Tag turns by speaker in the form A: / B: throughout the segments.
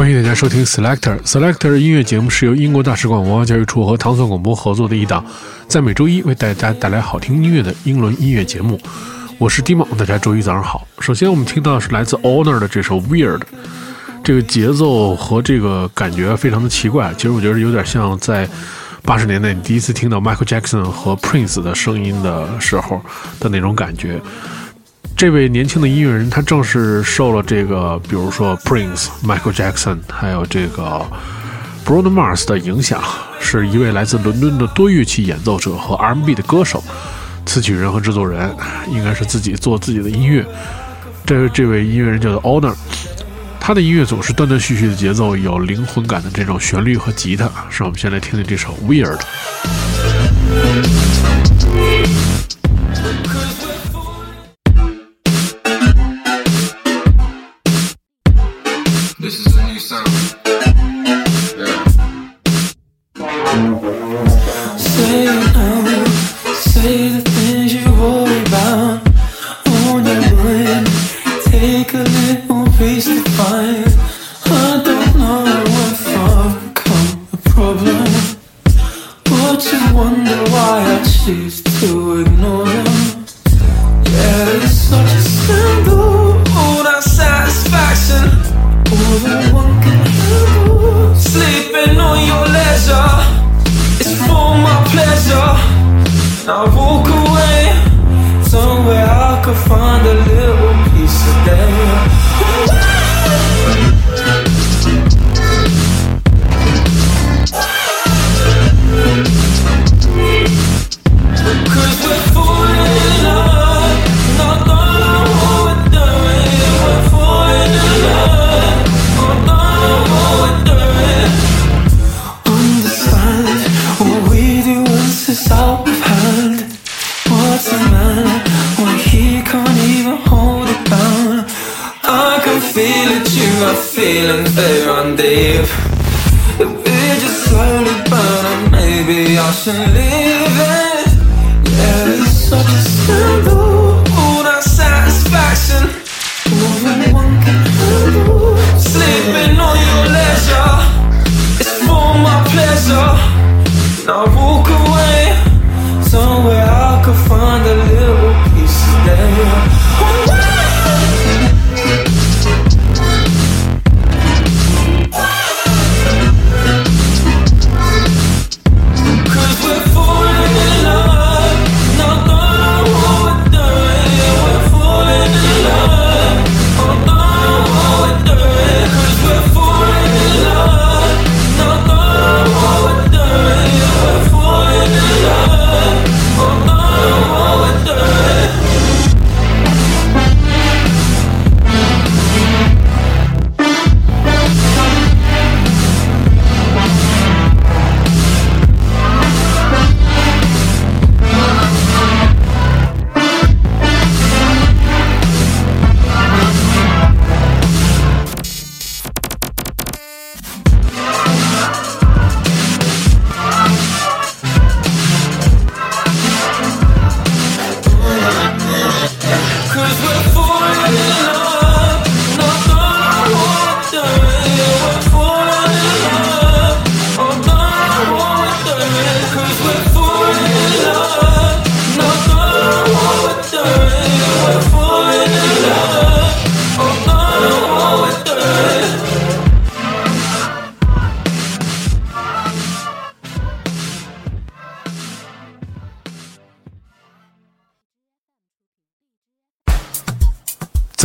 A: 欢迎大家收听 Selector Selector 音乐节目，是由英国大使馆文化教育处和唐宋广播合作的一档，在每周一为大家带来好听音乐的英伦音乐节目。我是 d i m o 大家周一早上好。首先，我们听到的是来自 Honor 的这首 Weird，这个节奏和这个感觉非常的奇怪。其实我觉得有点像在八十年代你第一次听到 Michael Jackson 和 Prince 的声音的时候的那种感觉。这位年轻的音乐人，他正是受了这个，比如说 Prince、Michael Jackson，还有这个 Bruno Mars 的影响，是一位来自伦敦的多乐器演奏者和 R&B 的歌手、词曲人和制作人，应该是自己做自己的音乐。这这位音乐人叫做 Honor，他的音乐总是断断续续的节奏，有灵魂感的这种旋律和吉他。让我们先来听听这首 Weird。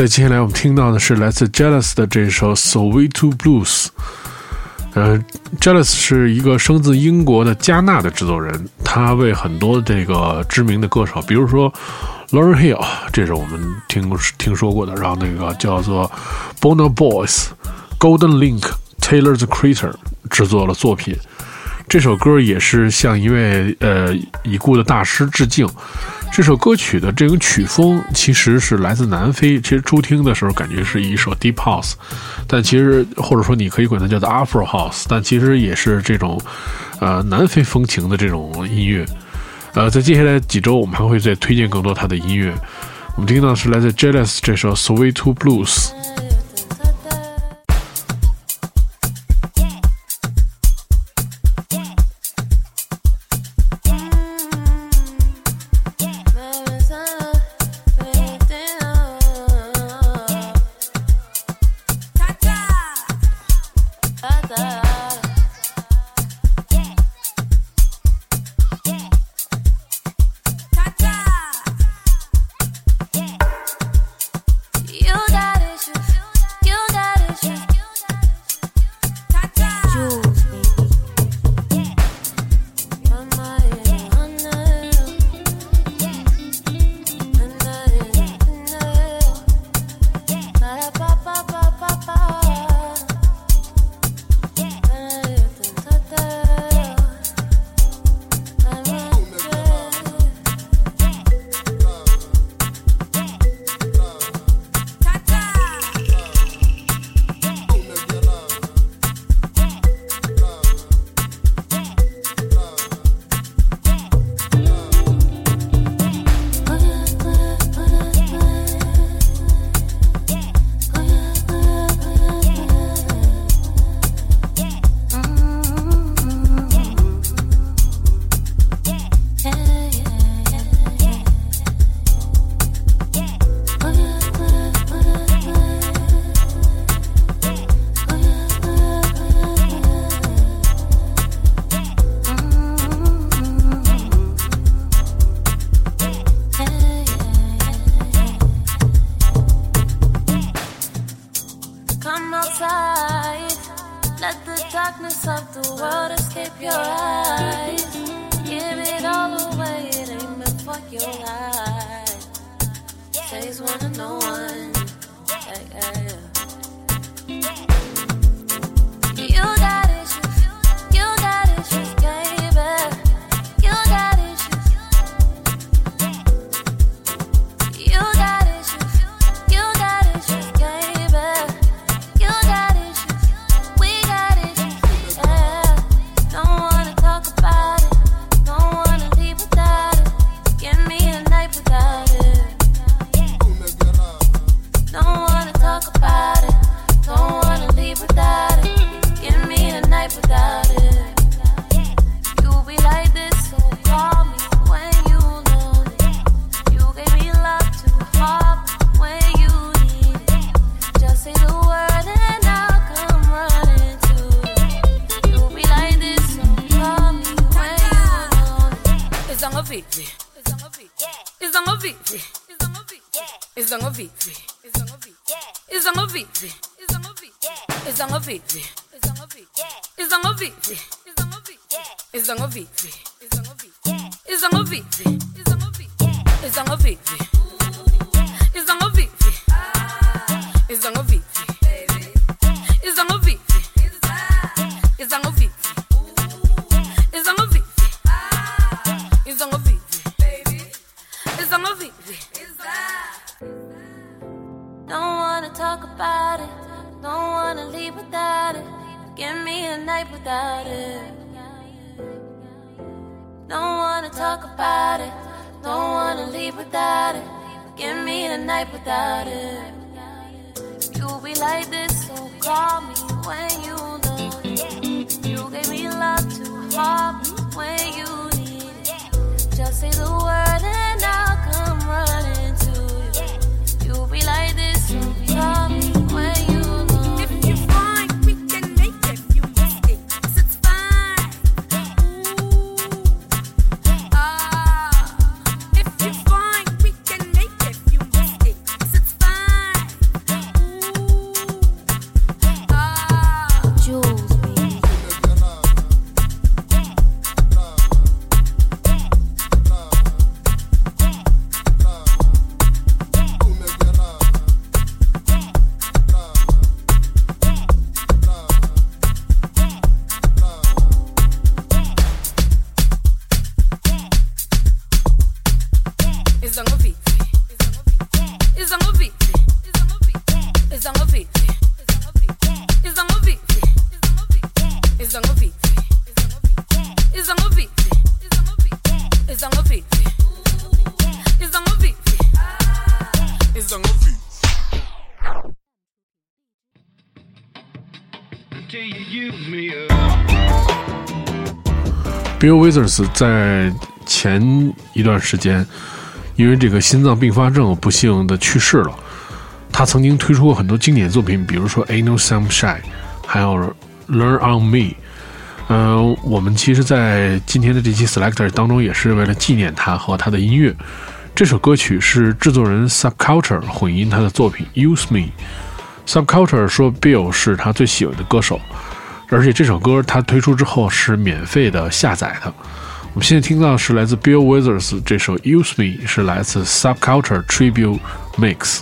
A: 接下来我们听到的是来自 Jealous 的这首《So We To Blues》。呃，Jealous 是一个生自英国的加纳的制作人，他为很多这个知名的歌手，比如说 Lauren Hill，这是我们听听说过的，然后那个叫做 Bono Boys、Golden Link、Taylor the Creator 制作了作品。这首歌也是向一位呃已故的大师致敬。这首歌曲的这种曲风其实是来自南非，其实初听的时候感觉是一首 Deep House，但其实或者说你可以管它叫做 Afro House，但其实也是这种呃南非风情的这种音乐。呃，在接下来几周我们还会再推荐更多他的音乐。我们听到是来自 Jealous 这首 Sweet to Blues。
B: Your eyes.
C: It's on a Vivi. It's on a. It's on a Vivi. It's on a.
B: Don't wanna talk about it, don't wanna leave without it. Give me the night without it. You be like this, so call me when you it. You gave me love to heart when you need it. Just say the word
D: Bill Withers 在前一段时间，因为这个心脏并发症不幸的去世了。他曾经推出过很多经典作品，比如说《Ain't No Sunshine》，还有《Learn on Me》。嗯、我们其实，在今天的这期 Selector 当中，也是为了纪念他和他的音乐。这首歌曲是制作人 Subculture 混音他的作品《Use Me》。Subculture 说 Bill 是他最喜欢的歌手，而且这首歌它推出之后是免费的下载的。我们现在听到的是来自 Bill Withers 这首《Use Me》，是来自 Subculture Tribute Mix。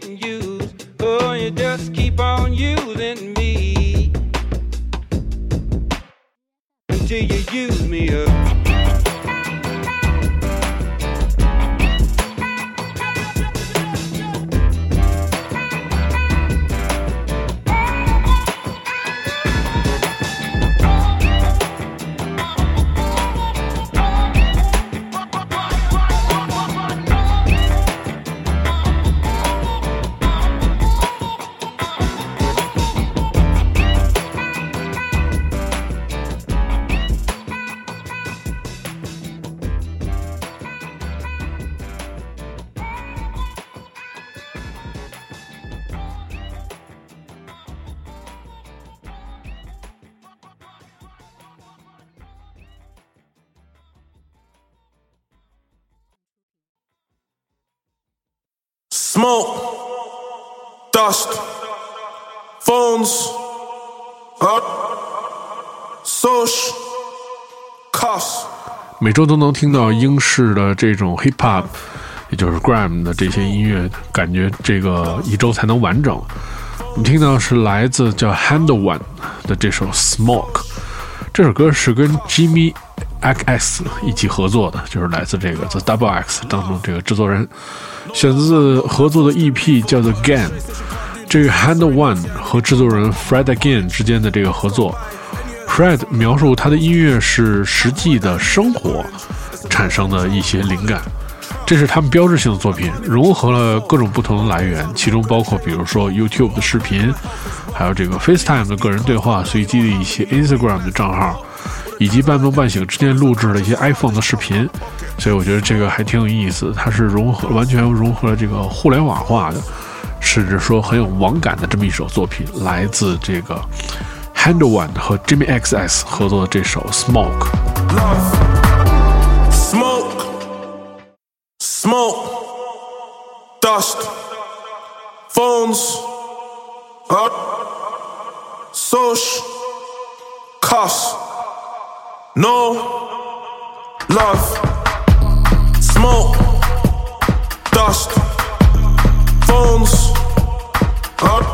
E: Getting used, oh, you just keep on using me until you use me up.
F: Smoke, dust, phones, up, social, cuss.
D: 每周都能听到英式的这种 hip hop，也就是 Gram 的这些音乐，感觉这个一周才能完整。我们听到是来自叫 Handle One 的这首 Smoke，这首歌是跟 Jimmy X 一起合作的，就是来自这个 The Double X 当中这个制作人，选自合作的 EP 叫做 Gain。这个 Hand One 和制作人 Fred Again 之间的这个合作，Fred 描述他的音乐是实际的生活产生的一些灵感，这是他们标志性的作品，融合了各种不同的来源，其中包括比如说 YouTube 的视频，还有这个 FaceTime 的个人对话，随机的一些 Instagram 的账号，以及半梦半醒之间录制的一些 iPhone 的视频，所以我觉得这个还挺有意思，它是融合完全融合了这个互联网化的，甚至说很有网感的这么一首作品，来自这个 Handle One 和 Jimmy XS 合作的这首 Smoke。
F: smoke, smoke, dust, phones, up, social, cuss, no, love, smoke, dust, phones, up,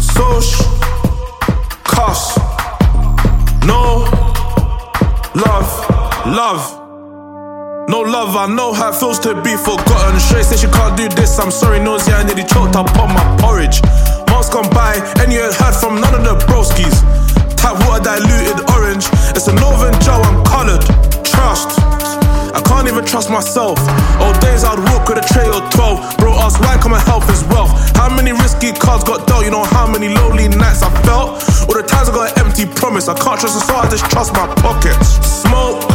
F: social, cuss, no. Love, love. No love, I know how it feels to be forgotten. Straight said she can't do this, I'm sorry, nosy, I nearly choked up on my porridge. Months gone by, and you ain't heard from none of the broskies. Tap water diluted it's a Northern Joe, I'm coloured. Trust, I can't even trust myself. Old days I'd walk with a tray of 12. Bro, ask why come my health is wealth. How many risky cards got dealt? You know how many lonely nights I felt? All the times I got an empty promise. I can't trust the soul, I just trust my pockets. Smoke,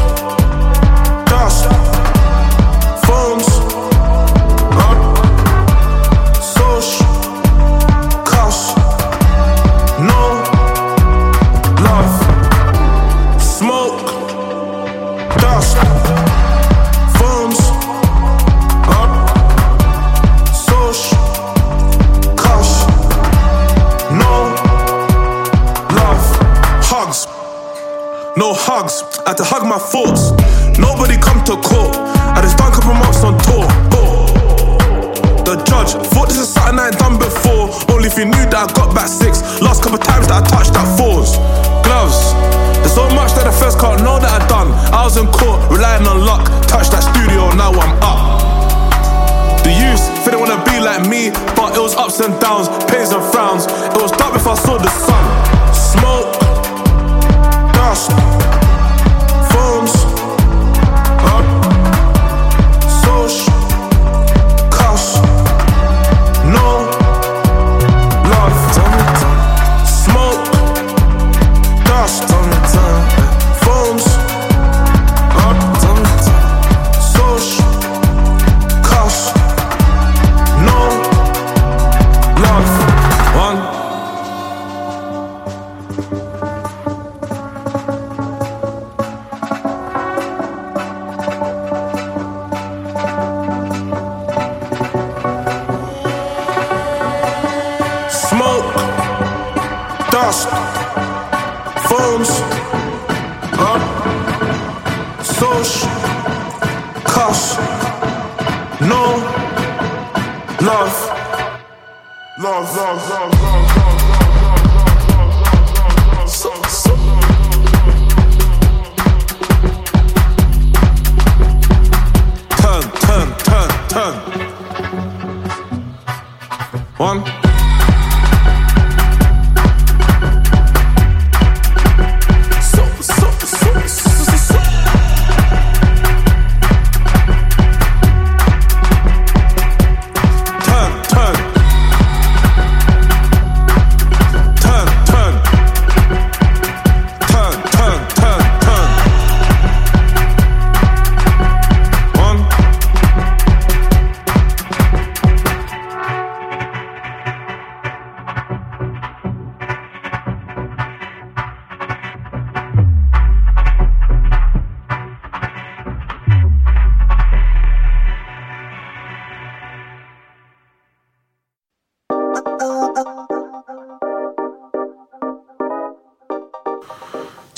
F: I had to hug my thoughts. Nobody come to court. I just done couple months on tour. The judge thought this is something I ain't done before. Only if you knew that I got back six. Last couple times that I touched that fours. Gloves. There's so much that the first can't know that I done. I was in court, relying on luck. Touched that studio, now I'm up. The youth they wanna be like me, but it was ups and downs, pains and frowns. It was dark before I saw the sun. Smoke, dust, phones, phones, up, soch, cuss, no love, love, love, love, love,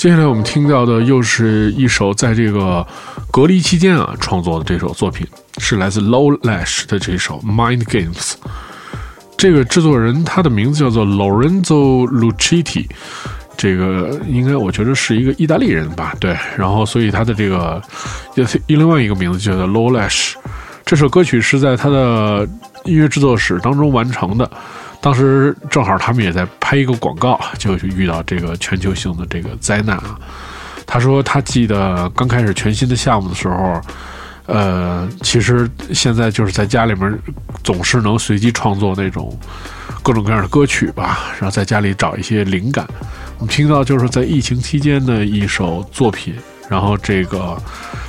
D: 接下来我们听到的又是一首在这个隔离期间啊创作的这首作品，是来自 Low Lash 的这首 Mind Games。这个制作人他的名字叫做 Lorenzo Lucchetti，这个应该我觉得是一个意大利人吧？对，然后所以他的这个另外一个名字叫做 Low Lash。这首歌曲是在他的音乐制作室当中完成的。当时正好他们也在拍一个广告，就遇到这个全球性的这个灾难啊。他说他记得刚开始全新的项目的时候，呃，其实现在就是在家里面总是能随机创作那种各种各样的歌曲吧，然后在家里找一些灵感。我们听到就是在疫情期间的一首作品，然后这个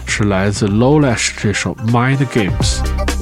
D: 是来自 Lolash 这首 Mind Games。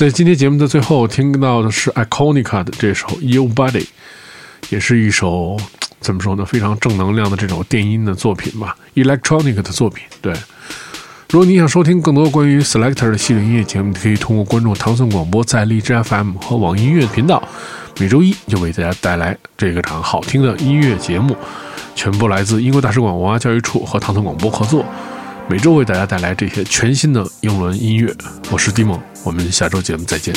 D: 在今天节目的最后，听到的是 Iconica 的这首《You Body》，也是一首怎么说呢，非常正能量的这种电音的作品吧，electronic 的作品。对，如果你想收听更多关于 Selector 的系列音乐节目，你可以通过关注唐宋广播在荔枝 FM 和网易音乐频道，每周一就为大家带来这个场好听的音乐节目，全部来自英国大使馆文化教育处和唐宋广播合作。每周为大家带来这些全新的英伦音乐，我是蒂蒙，我们下周节目再见。